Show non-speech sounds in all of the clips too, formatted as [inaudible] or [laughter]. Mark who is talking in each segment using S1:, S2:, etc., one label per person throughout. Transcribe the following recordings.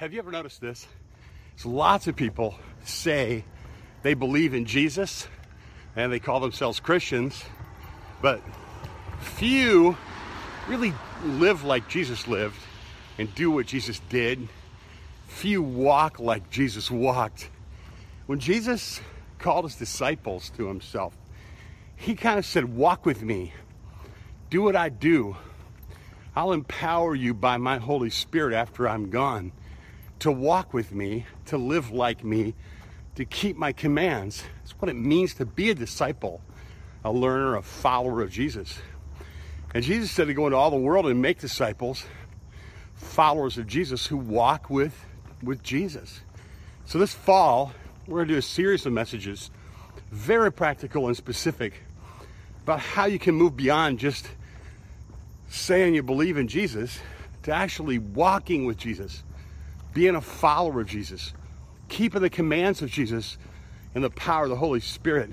S1: Have you ever noticed this? So lots of people say they believe in Jesus and they call themselves Christians, but few really live like Jesus lived and do what Jesus did. Few walk like Jesus walked. When Jesus called his disciples to himself, he kind of said, Walk with me, do what I do. I'll empower you by my Holy Spirit after I'm gone to walk with me, to live like me, to keep my commands. That's what it means to be a disciple, a learner, a follower of Jesus. And Jesus said to go into all the world and make disciples, followers of Jesus who walk with, with Jesus. So this fall, we're going to do a series of messages, very practical and specific, about how you can move beyond just saying you believe in Jesus to actually walking with Jesus being a follower of Jesus, keeping the commands of Jesus and the power of the Holy Spirit.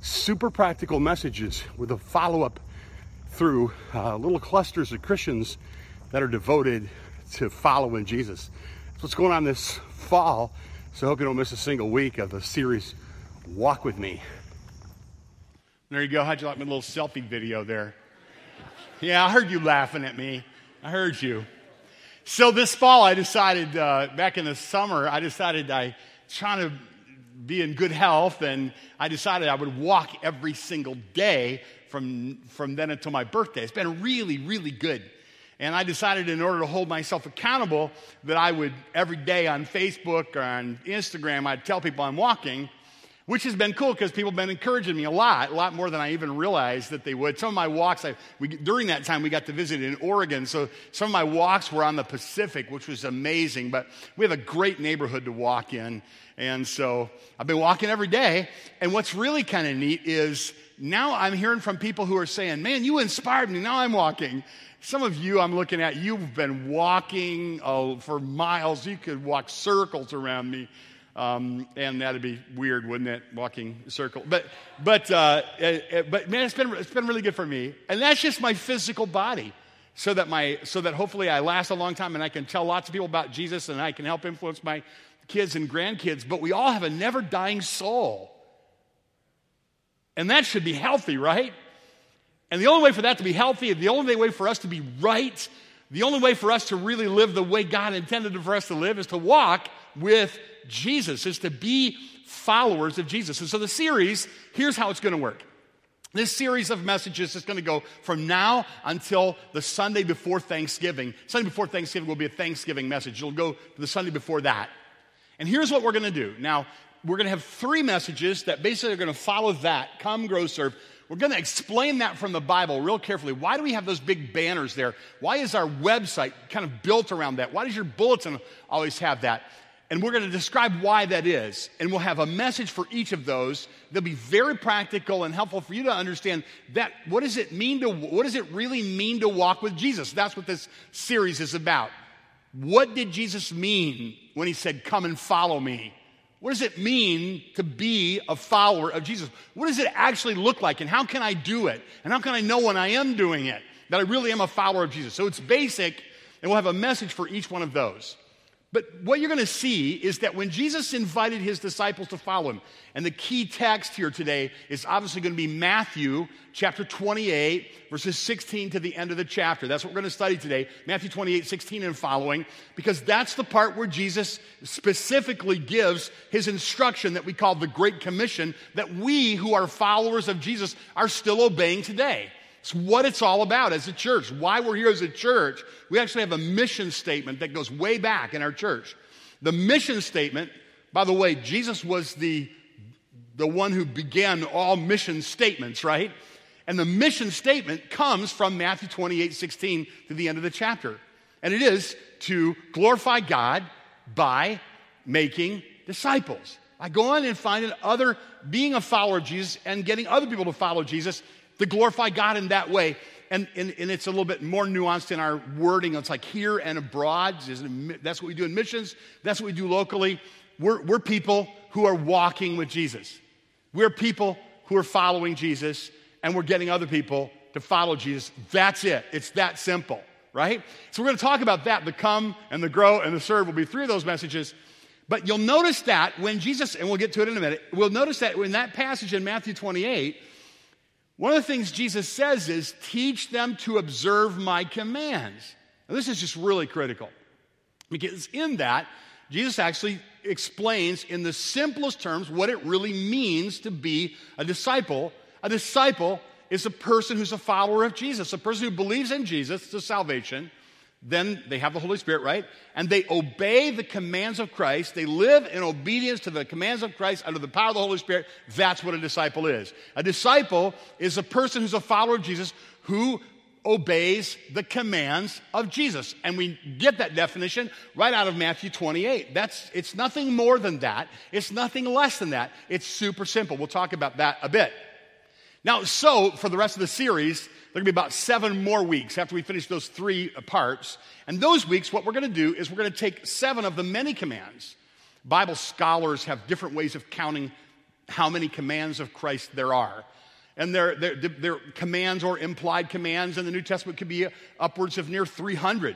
S1: Super practical messages with a follow up through uh, little clusters of Christians that are devoted to following Jesus. That's what's going on this fall. So I hope you don't miss a single week of the series Walk With Me. There you go. How'd you like my little selfie video there? Yeah, I heard you laughing at me. I heard you. So this fall, I decided, uh, back in the summer, I decided I trying to be in good health, and I decided I would walk every single day from, from then until my birthday. It's been really, really good. And I decided in order to hold myself accountable that I would every day on Facebook or on Instagram, I'd tell people I'm walking which has been cool because people have been encouraging me a lot, a lot more than I even realized that they would. Some of my walks, I, we, during that time, we got to visit in Oregon, so some of my walks were on the Pacific, which was amazing. But we have a great neighborhood to walk in, and so I've been walking every day. And what's really kind of neat is now I'm hearing from people who are saying, "Man, you inspired me. Now I'm walking." Some of you I'm looking at, you've been walking oh, for miles. You could walk circles around me um, and that'd be weird, wouldn't it? Walking circle. But, but, uh, uh, but man, it's been, it's been really good for me. And that's just my physical body. So that, my, so that hopefully I last a long time and I can tell lots of people about Jesus and I can help influence my kids and grandkids. But we all have a never dying soul. And that should be healthy, right? And the only way for that to be healthy, and the only way for us to be right, the only way for us to really live the way God intended for us to live is to walk with Jesus, is to be followers of Jesus. And so the series, here's how it's going to work. This series of messages is going to go from now until the Sunday before Thanksgiving. Sunday before Thanksgiving will be a Thanksgiving message. It'll go to the Sunday before that. And here's what we're going to do. Now, we're going to have three messages that basically are going to follow that come, grow, serve. We're going to explain that from the Bible real carefully. Why do we have those big banners there? Why is our website kind of built around that? Why does your bulletin always have that? And we're going to describe why that is. And we'll have a message for each of those. They'll be very practical and helpful for you to understand that what does it mean to what does it really mean to walk with Jesus? That's what this series is about. What did Jesus mean when he said, Come and follow me? What does it mean to be a follower of Jesus? What does it actually look like? And how can I do it? And how can I know when I am doing it that I really am a follower of Jesus? So it's basic, and we'll have a message for each one of those. But what you're going to see is that when Jesus invited his disciples to follow him, and the key text here today is obviously going to be Matthew chapter 28, verses 16 to the end of the chapter. That's what we're going to study today Matthew 28, 16 and following, because that's the part where Jesus specifically gives his instruction that we call the Great Commission that we who are followers of Jesus are still obeying today. It's what it's all about as a church. Why we're here as a church. We actually have a mission statement that goes way back in our church. The mission statement, by the way, Jesus was the, the one who began all mission statements, right? And the mission statement comes from Matthew 28 16 to the end of the chapter. And it is to glorify God by making disciples. By going and finding other, being a follower of Jesus and getting other people to follow Jesus to glorify God in that way. And, and, and, it's a little bit more nuanced in our wording. It's like here and abroad. That's what we do in missions. That's what we do locally. We're, we're people who are walking with Jesus. We're people who are following Jesus, and we're getting other people to follow Jesus. That's it. It's that simple. right? So we're going to talk about that. The come and the grow and the serve will be three of those messages. But you'll notice that when Jesus, and we'll get to it in a minute, we'll notice that in that passage in Matthew 28, one of the things Jesus says is, teach them to observe my commands. And this is just really critical. Because in that, Jesus actually explains in the simplest terms what it really means to be a disciple. A disciple is a person who's a follower of Jesus, a person who believes in Jesus to salvation. Then they have the Holy Spirit, right? And they obey the commands of Christ. They live in obedience to the commands of Christ under the power of the Holy Spirit. That's what a disciple is. A disciple is a person who's a follower of Jesus who obeys the commands of Jesus. And we get that definition right out of Matthew 28. That's it's nothing more than that. It's nothing less than that. It's super simple. We'll talk about that a bit. Now, so for the rest of the series, there are going to be about seven more weeks after we finish those three parts. And those weeks, what we're going to do is we're going to take seven of the many commands. Bible scholars have different ways of counting how many commands of Christ there are. And their, their, their commands or implied commands in the New Testament could be upwards of near 300.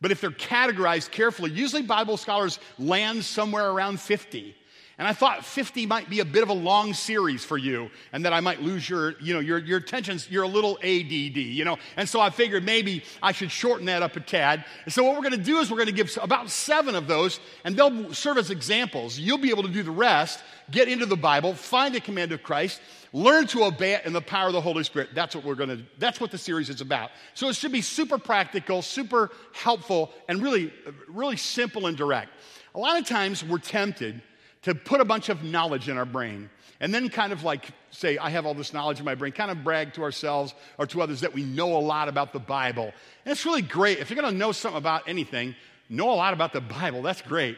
S1: But if they're categorized carefully, usually Bible scholars land somewhere around 50. And I thought 50 might be a bit of a long series for you and that I might lose your, you know, your, your attention. You're a little ADD, you know. And so I figured maybe I should shorten that up a tad. And so what we're going to do is we're going to give about seven of those and they'll serve as examples. You'll be able to do the rest, get into the Bible, find a command of Christ, learn to obey it in the power of the Holy Spirit. That's what we're going to, that's what the series is about. So it should be super practical, super helpful, and really, really simple and direct. A lot of times we're tempted to put a bunch of knowledge in our brain and then kind of like say, I have all this knowledge in my brain, kind of brag to ourselves or to others that we know a lot about the Bible. And it's really great. If you're going to know something about anything, know a lot about the Bible. That's great.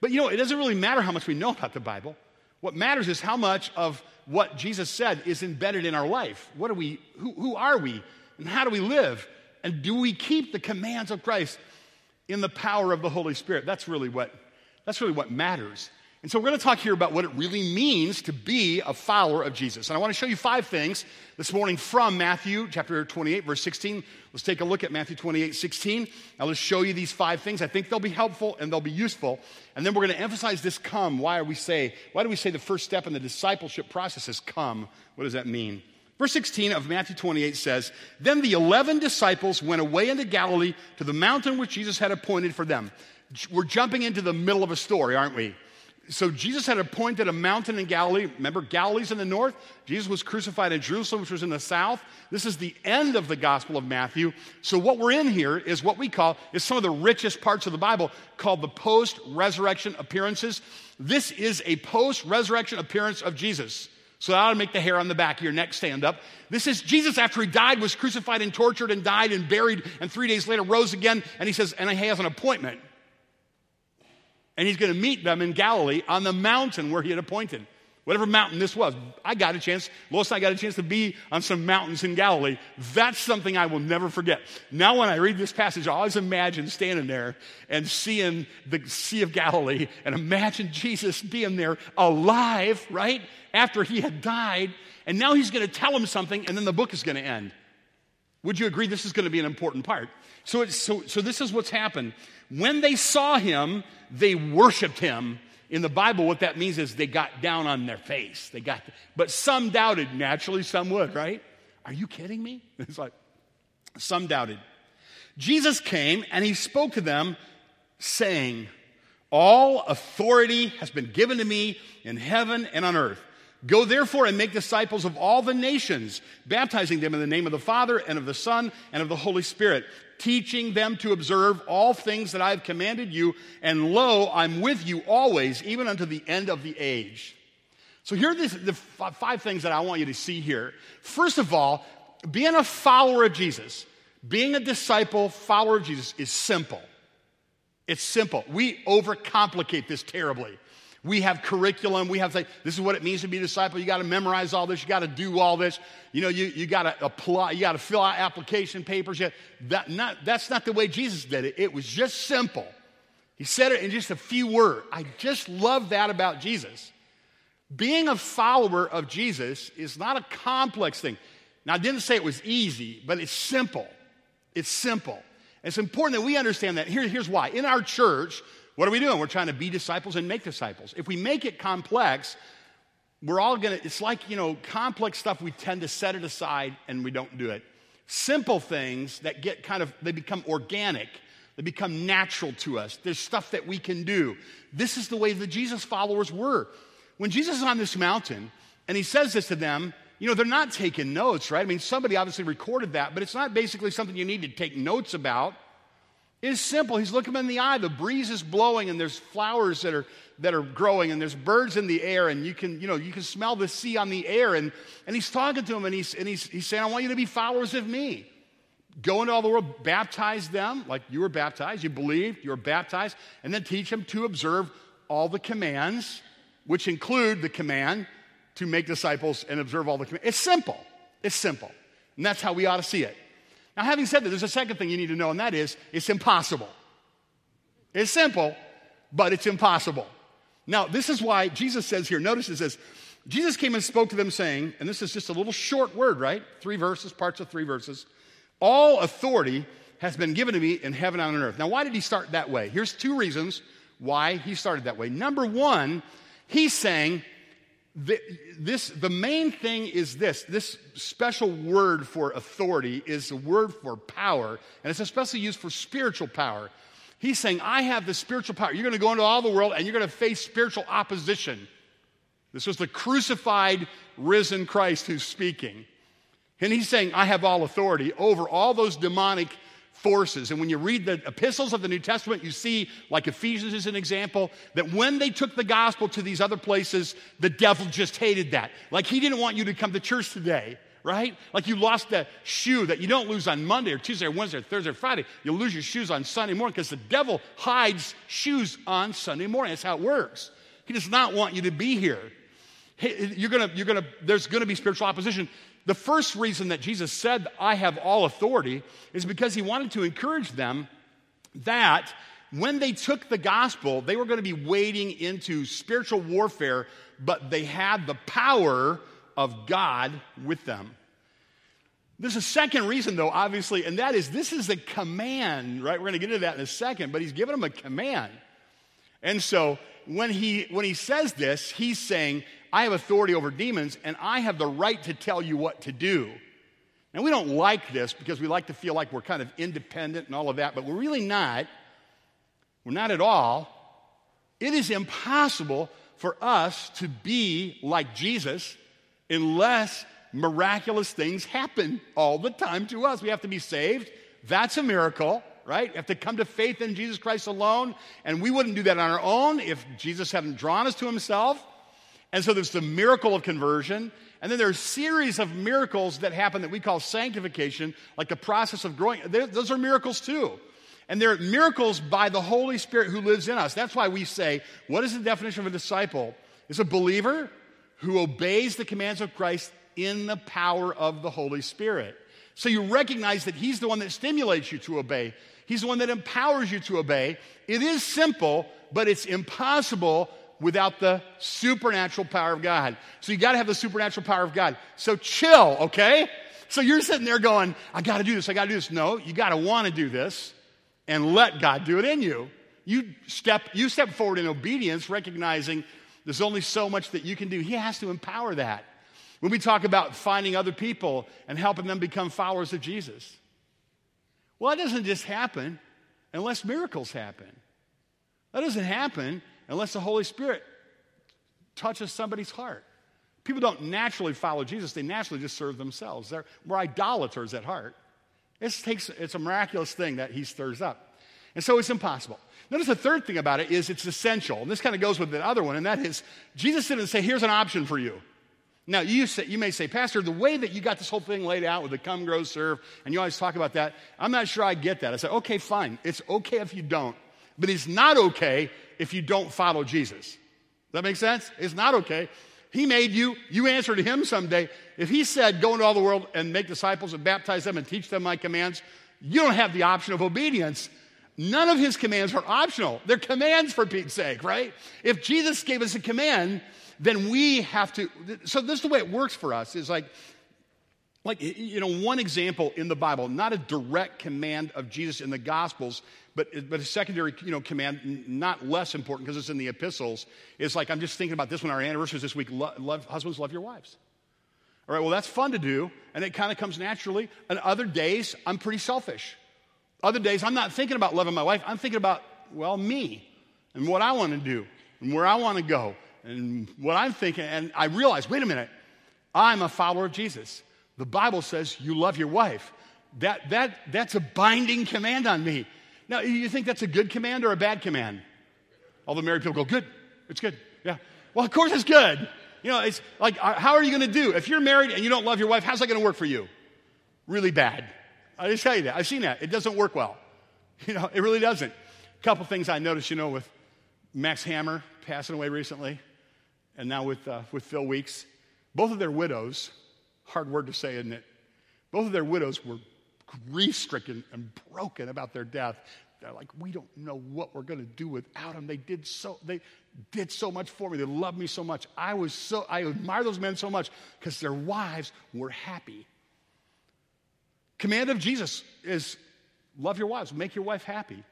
S1: But you know, it doesn't really matter how much we know about the Bible. What matters is how much of what Jesus said is embedded in our life. What are we, who, who are we? And how do we live? And do we keep the commands of Christ in the power of the Holy Spirit? That's really what, that's really what matters. And so we're going to talk here about what it really means to be a follower of Jesus. And I want to show you five things this morning from Matthew chapter 28, verse 16. Let's take a look at Matthew 28, 16. I'll just show you these five things. I think they'll be helpful and they'll be useful. And then we're going to emphasize this come. Why are we say, why do we say the first step in the discipleship process is come? What does that mean? Verse 16 of Matthew 28 says, Then the 11 disciples went away into Galilee to the mountain which Jesus had appointed for them. We're jumping into the middle of a story, aren't we? So Jesus had appointed a mountain in Galilee. Remember, Galilee's in the north. Jesus was crucified in Jerusalem, which was in the south. This is the end of the Gospel of Matthew. So what we're in here is what we call is some of the richest parts of the Bible called the post-resurrection appearances. This is a post-resurrection appearance of Jesus. So that ought to make the hair on the back of your neck stand up. This is Jesus after he died, was crucified and tortured and died and buried, and three days later rose again. And he says, and he has an appointment and he's going to meet them in Galilee on the mountain where he had appointed. Whatever mountain this was. I got a chance, Lois and I got a chance to be on some mountains in Galilee. That's something I will never forget. Now, when I read this passage, I always imagine standing there and seeing the Sea of Galilee and imagine Jesus being there alive, right? After he had died. And now he's going to tell him something, and then the book is going to end. Would you agree this is going to be an important part? So, so, so this is what's happened. When they saw him, they worshiped him. In the Bible, what that means is they got down on their face. They got, but some doubted. Naturally, some would, right? Are you kidding me? [laughs] It's like, some doubted. Jesus came and he spoke to them, saying, All authority has been given to me in heaven and on earth. Go therefore and make disciples of all the nations, baptizing them in the name of the Father and of the Son and of the Holy Spirit, teaching them to observe all things that I have commanded you. And lo, I'm with you always, even unto the end of the age. So here are the, the five things that I want you to see here. First of all, being a follower of Jesus, being a disciple, follower of Jesus is simple. It's simple. We overcomplicate this terribly. We have curriculum. We have like, this is what it means to be a disciple. You got to memorize all this. You got to do all this. You know, you, you got to apply. You got to fill out application papers. Yet That not, that's not the way Jesus did it. It was just simple. He said it in just a few words. I just love that about Jesus. Being a follower of Jesus is not a complex thing. Now, I didn't say it was easy, but it's simple. It's simple. It's important that we understand that. Here, here's why. In our church, what are we doing? We're trying to be disciples and make disciples. If we make it complex, we're all gonna, it's like, you know, complex stuff, we tend to set it aside and we don't do it. Simple things that get kind of, they become organic, they become natural to us. There's stuff that we can do. This is the way the Jesus followers were. When Jesus is on this mountain and he says this to them, you know, they're not taking notes, right? I mean, somebody obviously recorded that, but it's not basically something you need to take notes about. It's simple. He's looking them in the eye. The breeze is blowing, and there's flowers that are that are growing, and there's birds in the air, and you can, you know, you can smell the sea on the air. And, and he's talking to him, and he's and he's he's saying, I want you to be followers of me. Go into all the world, baptize them like you were baptized, you believed, you were baptized, and then teach them to observe all the commands, which include the command to make disciples and observe all the commands. It's simple. It's simple. And that's how we ought to see it. Now, having said that, there's a second thing you need to know, and that is it's impossible. It's simple, but it's impossible. Now, this is why Jesus says here, notice it says, Jesus came and spoke to them saying, and this is just a little short word, right? Three verses, parts of three verses. All authority has been given to me in heaven and on earth. Now, why did he start that way? Here's two reasons why he started that way. Number one, he's saying, this, the main thing is this this special word for authority is the word for power, and it's especially used for spiritual power. He's saying, I have the spiritual power. You're going to go into all the world and you're going to face spiritual opposition. This was the crucified, risen Christ who's speaking. And he's saying, I have all authority over all those demonic forces. And when you read the epistles of the New Testament, you see, like Ephesians is an example, that when they took the gospel to these other places, the devil just hated that. Like he didn't want you to come to church today, right? Like you lost that shoe that you don't lose on Monday or Tuesday or Wednesday or Thursday or Friday. You'll lose your shoes on Sunday morning because the devil hides shoes on Sunday morning. That's how it works. He does not want you to be here. Hey, You're gonna, you're gonna, there's gonna be spiritual opposition. The first reason that Jesus said, I have all authority, is because he wanted to encourage them that when they took the gospel, they were going to be wading into spiritual warfare, but they had the power of God with them. There's a second reason, though, obviously, and that is this is a command, right? We're going to get into that in a second, but he's giving them a command. And so when he, when he says this, he's saying, I have authority over demons and I have the right to tell you what to do. And we don't like this because we like to feel like we're kind of independent and all of that, but we're really not. We're not at all. It is impossible for us to be like Jesus unless miraculous things happen all the time to us. We have to be saved. That's a miracle, right? We have to come to faith in Jesus Christ alone. And we wouldn't do that on our own if Jesus hadn't drawn us to himself. And so there's the miracle of conversion. And then there are a series of miracles that happen that we call sanctification, like the process of growing. Those are miracles too. And they're miracles by the Holy Spirit who lives in us. That's why we say, what is the definition of a disciple? It's a believer who obeys the commands of Christ in the power of the Holy Spirit. So you recognize that He's the one that stimulates you to obey, He's the one that empowers you to obey. It is simple, but it's impossible without the supernatural power of God. So you got to have the supernatural power of God. So chill, okay? So you're sitting there going, I got to do this, I got to do this. No, you got to want to do this and let God do it in you. You step, you step forward in obedience, recognizing there's only so much that you can do. He has to empower that. When we talk about finding other people and helping them become followers of Jesus, well, that doesn't just happen unless miracles happen. That doesn't happen unless the Holy Spirit touches somebody's heart. People don't naturally follow Jesus, they naturally just serve themselves. They're, we're idolaters at heart. It takes, it's a miraculous thing that he stirs up. And so it's impossible. Notice the third thing about it is it's essential. And this kind of goes with the other one, and that is Jesus didn't say, here's an option for you. Now, you, say, you may say, Pastor, the way that you got this whole thing laid out with the come, grow, serve, and you always talk about that, I'm not sure I get that. I said, okay, fine. It's okay if you don't. But it's not okay if you don't follow Jesus. Does that make sense? It's not okay. He made you, you answer to him someday. If he said, go into all the world and make disciples and baptize them and teach them my commands, you don't have the option of obedience. None of his commands are optional. They're commands for Pete's sake, right? If Jesus gave us a command, then we have to. So this is the way it works for us. Is like
S2: like you know one example in the bible not a direct command of jesus in the gospels but, but a secondary you know command not less important because it's in the epistles is like i'm just thinking about this one our anniversary is this week love, husbands love your wives all right well that's fun to do and it kind of comes naturally and other days i'm pretty selfish other days i'm not thinking about loving my wife i'm thinking about well me and what i want to do and where i want to go and what i'm thinking and i realize wait a minute i'm a follower of jesus the Bible says you love your wife. That, that, that's a binding command on me. Now, you think that's a good command or a bad command? All the married people go, good, it's good, yeah. Well, of course it's good. You know, it's like, uh, how are you going to do? If you're married and you don't love your wife, how's that going to work for you? Really bad. I just tell you that. I've seen that. It doesn't work well. [laughs] You know, it really doesn't. A couple things I noticed, you know, with Max Hammer passing away recently, and now with, uh, with Phil Weeks, both of their widows Hard word to say, isn't it? Both of their widows were grief stricken and broken about their death. They're like, we don't know what we're going to do without them. They did so, they did so much for me. They loved me so much. I was so, I admire those men so much because their wives were happy. Command of Jesus is love your wives, make your wife happy.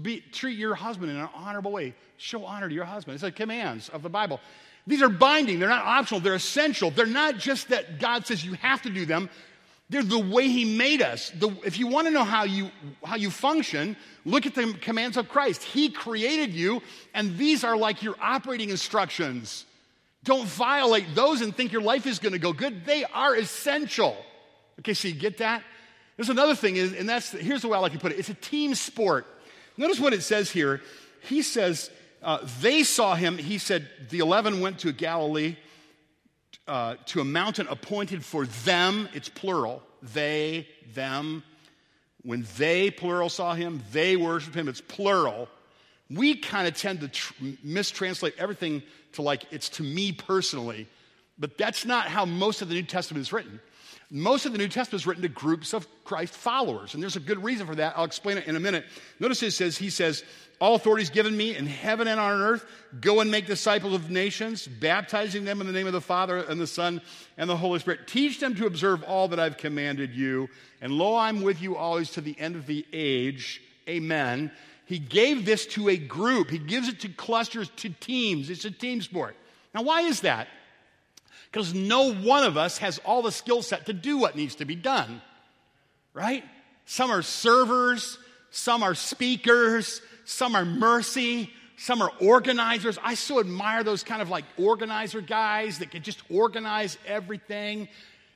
S2: Be, treat your husband in an honorable way. Show honor to your husband. It's the commands of the Bible. These are binding, they're not optional, they're essential. They're not just that God says you have to do them, they're the way He made us. The, if you want to know how you, how you function, look at the commands of Christ. He created you, and these are like your operating instructions. Don't violate those and think your life is going to go good. They are essential. Okay, so you get that? There's another thing, and that's here's the way I like to put it it's a team sport. Notice what it says here. He says, uh, they saw him. He said, The 11 went to Galilee uh, to a mountain appointed for them. It's plural. They, them. When they, plural, saw him, they worshiped him. It's plural. We kind of tend to tr- mistranslate everything to like, it's to me personally. But that's not how most of the New Testament is written. Most of the New Testament is written to groups of Christ followers, and there's a good reason for that. I'll explain it in a minute. Notice it says, He says, all authority is given me in heaven and on earth. Go and make disciples of nations, baptizing them in the name of the Father and the Son and the Holy Spirit. Teach them to observe all that I've commanded you. And lo, I'm with you always to the end of the age. Amen. He gave this to a group, he gives it to clusters, to teams. It's a team sport. Now, why is that? Because no one of us has all the skill set to do what needs to be done, right? Some are servers, some are speakers, some are mercy, some are organizers. I so admire those kind of like organizer guys that can just organize everything.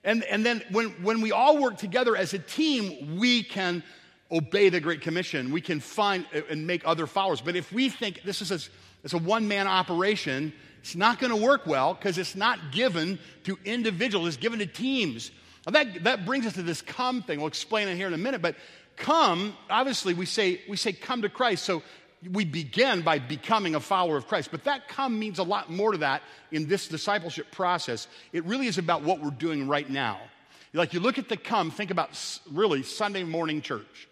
S2: And, and then when, when we all work together as a team, we can obey the Great Commission. We can find and make other followers. But if we think this is a, a one man operation, it's not going to work well because it's not given to individuals, it's given to teams. Now that, that brings us to this come thing. We'll explain it here in a minute. But come, obviously, we say, we say come to Christ. So we begin by becoming a follower of Christ. But that come means a lot more to that in this discipleship process. It really is about what we're doing right now. Like you look at the come, think about really Sunday morning church.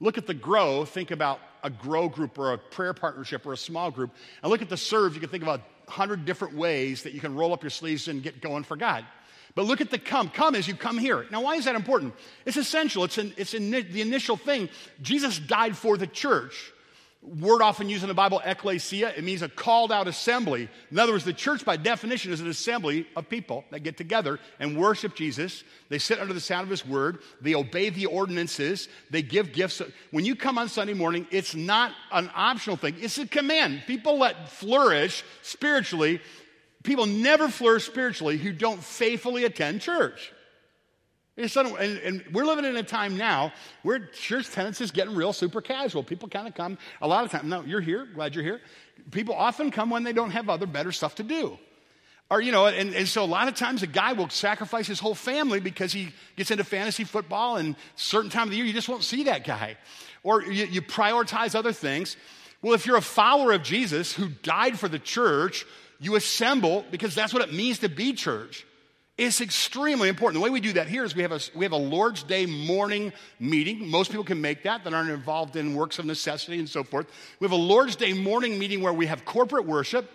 S2: Look at the grow, think about a grow group or a prayer partnership or a small group. And look at the serve, you can think about hundred different ways that you can roll up your sleeves and get going for God. But look at the come. Come as you come here. Now, why is that important? It's essential. It's, an, it's an, the initial thing. Jesus died for the church. Word often used in the Bible, ecclesia, it means a called out assembly. In other words, the church, by definition, is an assembly of people that get together and worship Jesus. They sit under the sound of his word. They obey the ordinances. They give gifts. When you come on Sunday morning, it's not an optional thing, it's a command. People that flourish spiritually people never flourish spiritually who don't faithfully attend church. And, and, we're living in a time now where church attendance is getting real super casual. People kind of come a lot of times. No, you're here. Glad you're here. People often come when they don't have other better stuff to do. Or, you know, and, and so a lot of times a guy will sacrifice his whole family because he gets into fantasy football and certain time of the year you just won't see that guy. Or you, you prioritize other things. Well, if you're a follower of Jesus who died for the church, you assemble because that's what it means to be church. It's extremely important. The way we do that here is we have a, we have a Lord's Day morning meeting. Most people can make that that aren't involved in works of necessity and so forth. We have a Lord's Day morning meeting where we have corporate worship.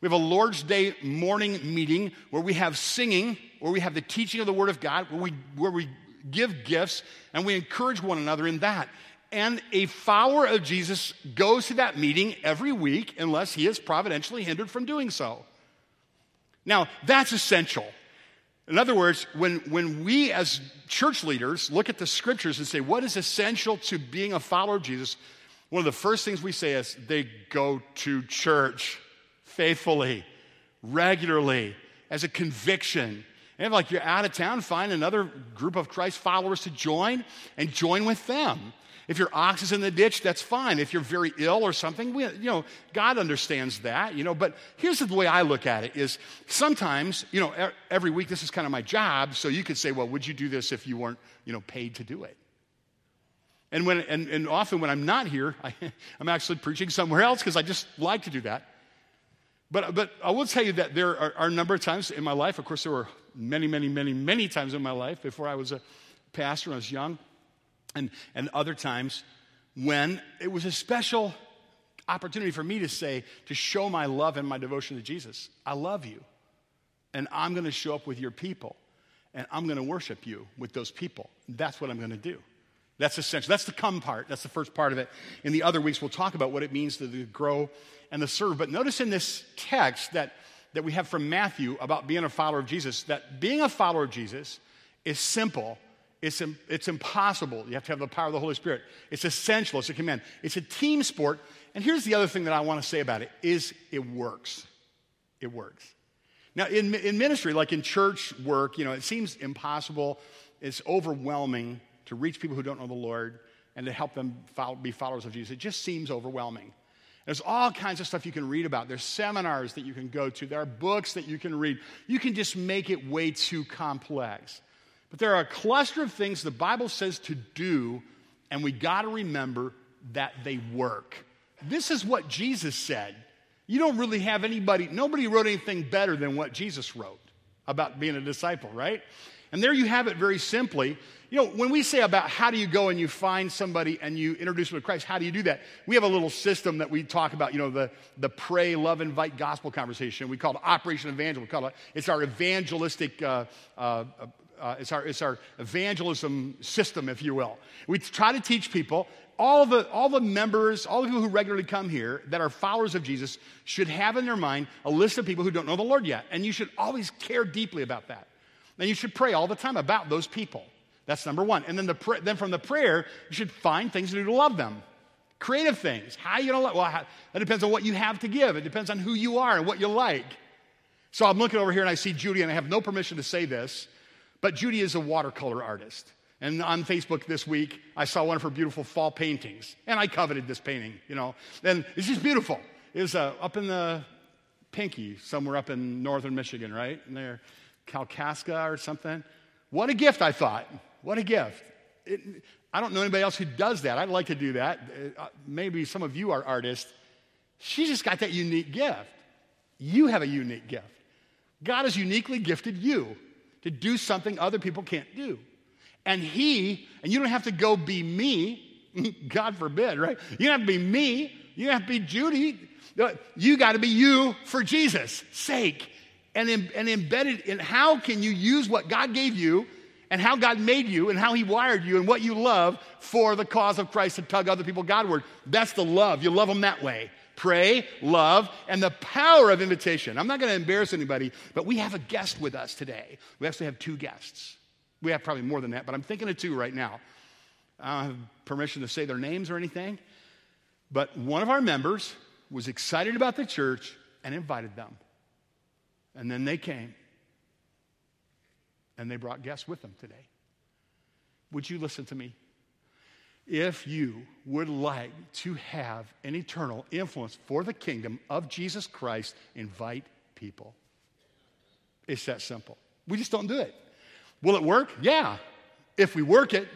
S2: We have a Lord's Day morning meeting where we have singing, where we have the teaching of the Word of God, where we, where we give gifts, and we encourage one another in that. And a follower of Jesus goes to that meeting every week unless he is providentially hindered from doing so. Now, that's essential. In other words, when, when we as church leaders look at the scriptures and say, what is essential to being a follower of Jesus? One of the first things we say is they go to church faithfully, regularly, as a conviction. And like you're out of town, find another group of Christ followers to join and join with them. If your ox is in the ditch, that's fine. If you're very ill or something, we, you know, God understands that, you know. But here's the way I look at it is sometimes, you know, every week this is kind of my job. So you could say, well, would you do this if you weren't, you know, paid to do it? And, when, and, and often when I'm not here, [laughs] I, I'm actually preaching somewhere else because I just like to do that. But, but I will tell you that there are, are, a number of times in my life, of course, there were many, many, many, many times in my life before I was a pastor, I was young, and, and other times when it was a special opportunity for me to say, to show my love and my devotion to Jesus. I love you, and I'm going to show up with your people, and I'm going to worship you with those people. That's what I'm going to do. That's essential. That's the come part. That's the first part of it. In the other weeks, we'll talk about what it means to, grow and to serve. But notice in this text that, that we have from Matthew about being a follower of Jesus, that being a follower of Jesus is simple it's, it's impossible. You have to have the power of the Holy Spirit. It's essential. It's a command. It's a team sport. And here's the other thing that I want to say about it is it works. It works. Now, in, in ministry, like in church work, you know, it seems impossible. It's overwhelming to reach people who don't know the Lord and to help them follow, be followers of Jesus. It just seems overwhelming. There's all kinds of stuff you can read about. There's seminars that you can go to. There are books that you can read. You can just make it way too complex. But there are a cluster of things the Bible says to do, and we got to remember that they work. This is what Jesus said. You don't really have anybody, nobody wrote anything better than what Jesus wrote about being a disciple, right? And there you have it very simply. You know, when we say about how do you go and you find somebody and you introduce them to Christ, how do you do that? We have a little system that we talk about, you know, the, the pray, love, invite gospel conversation. We call it Operation Evangel. We call it, it's our evangelistic uh, uh, uh, it's, our, it's our evangelism system, if you will. We try to teach people, all the, all the members, all the people who regularly come here that are followers of Jesus should have in their mind a list of people who don't know the Lord yet. And you should always care deeply about that. And you should pray all the time about those people. That's number one. And then, the, then from the prayer, you should find things to do to love them. Creative things. How you gonna love? Well, how, that depends on what you have to give. It depends on who you are and what you like. So I'm looking over here and I see Judy, and I have no permission to say this. But Judy is a watercolor artist. And on Facebook this week, I saw one of her beautiful fall paintings. And I coveted this painting, you know. And it's just beautiful. It was uh, up in the Pinky, somewhere up in northern Michigan, right? And there, Kalkaska or something. What a gift, I thought. What a gift. It, I don't know anybody else who does that. I'd like to do that. Uh, maybe some of you are artists. She just got that unique gift. You have a unique gift. God has uniquely gifted you to do something other people can't do. And he, and you don't have to go be me, [laughs] God forbid, right? You don't have to be me, you don't have to be Judy. You got to be you for Jesus' sake. And, in, and embedded in how can you use what God gave you and how God made you and how He wired you and what you love for the cause of Christ to tug other people Godward. That's the love. You love them that way pray, love, and the power of invitation. I'm not going to embarrass anybody, but we have a guest with us today. We actually have two guests. We have probably more than that, but I'm thinking of two right now. I don't have permission to say their names or anything, but one of our members was excited about the church and invited them. And then they came. And they brought guests with them today. Would you listen to me? If you would like to have an eternal influence for the kingdom of Jesus Christ, invite people. It's that simple. We just don't do it. Will it work? Yeah, if we work it.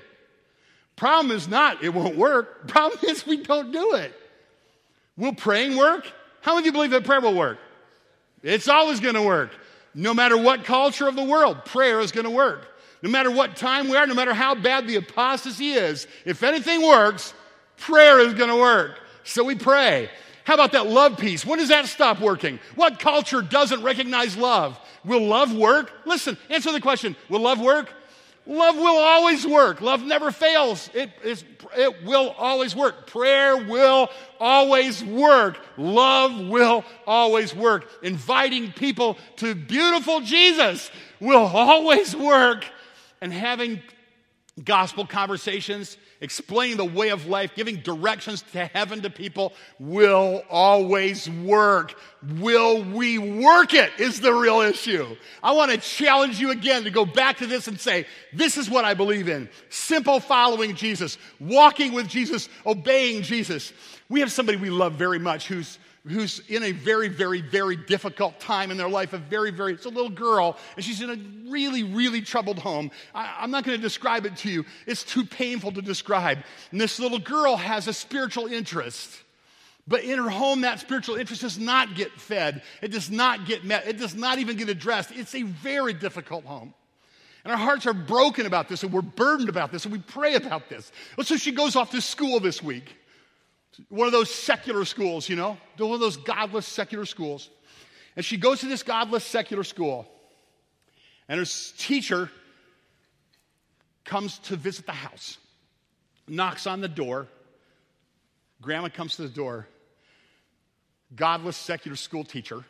S2: Problem is not it won't work. [laughs] Problem is we don't do it. Will praying work? How many of you believe that prayer will work? It's always going to work. No matter what culture of the world, prayer is going to work no matter what time we are, no matter how bad the apostasy is, if anything works, prayer is going to work. So we pray. How about that love piece? When does that stop working? What culture doesn't recognize love? Will love work? Listen, answer the question. Will love work? Love will always work. Love never fails. It, it will always work. Prayer will always work. Love will always work. Inviting people to beautiful Jesus will [laughs] always work. And having gospel conversations explaining the way of life, giving directions to heaven to people will always work. Will we work it is the real issue. I want to challenge you again to go back to this and say, this is what I believe in. Simple following Jesus, walking with Jesus, obeying Jesus. We have somebody we love very much who's who's in a very, very, very difficult time in their life, a very, very, it's a little girl, and she's in a really, really troubled home. I, am not going to describe it to you, it's too painful to describe. And this little girl has a spiritual interest. But in her home, that spiritual interest does not get fed. It does not get met. It does not even get addressed. It's a very difficult home. And our hearts are broken about this, and we're burdened about this, and we pray about this. So she goes off to school this week one of those secular schools, you know, one of those godless secular schools. And she goes to this godless secular school, and her teacher comes to visit the house, knocks on the door. Grandma comes to the door. Godless secular school teacher.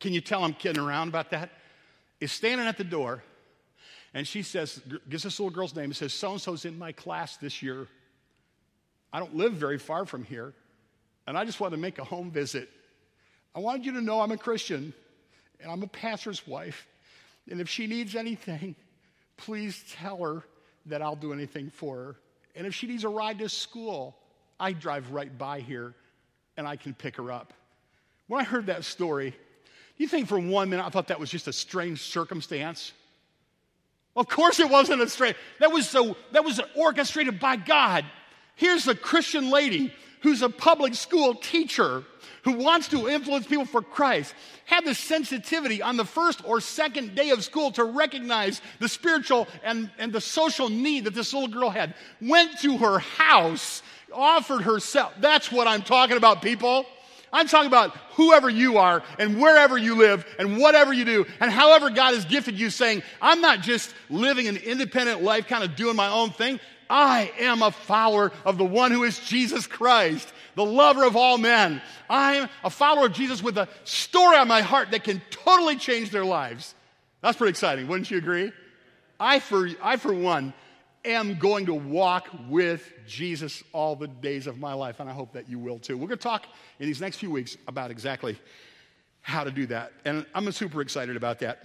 S2: Can you tell I'm kidding around about that? Is standing at the door, and she says, gives this little girl's name, and says, So and so's in my class this year. I don't live very far from here, and I just want to make a home visit. I wanted you to know I'm a Christian and I'm a pastor's wife. And if she needs anything, please tell her that I'll do anything for her. And if she needs a ride to school, I drive right by here and I can pick her up. When I heard that story, you think for one minute I thought that was just a strange circumstance? Of course it wasn't a strange. That was so that was orchestrated by God. Here's a Christian lady who's a public school teacher who wants to influence people for Christ have the sensitivity on the first or second day of school to recognize the spiritual and, and the social need that this little girl had. Went to her house, offered herself. That's what I'm talking about, people. I'm talking about whoever you are and wherever you live and whatever you do and however God has gifted you, saying, I'm not just living an independent life, kind of doing my own thing. I am a follower of the one who is Jesus Christ, the lover of all men. I'm a follower of Jesus with a story on my heart that can totally change their lives. That's pretty exciting, wouldn't you agree? I, for, I, for one, am going to walk with Jesus all the days of my life, and I hope that you will too. We're going to talk in these next few weeks about exactly how to do that, and I'm super excited about that.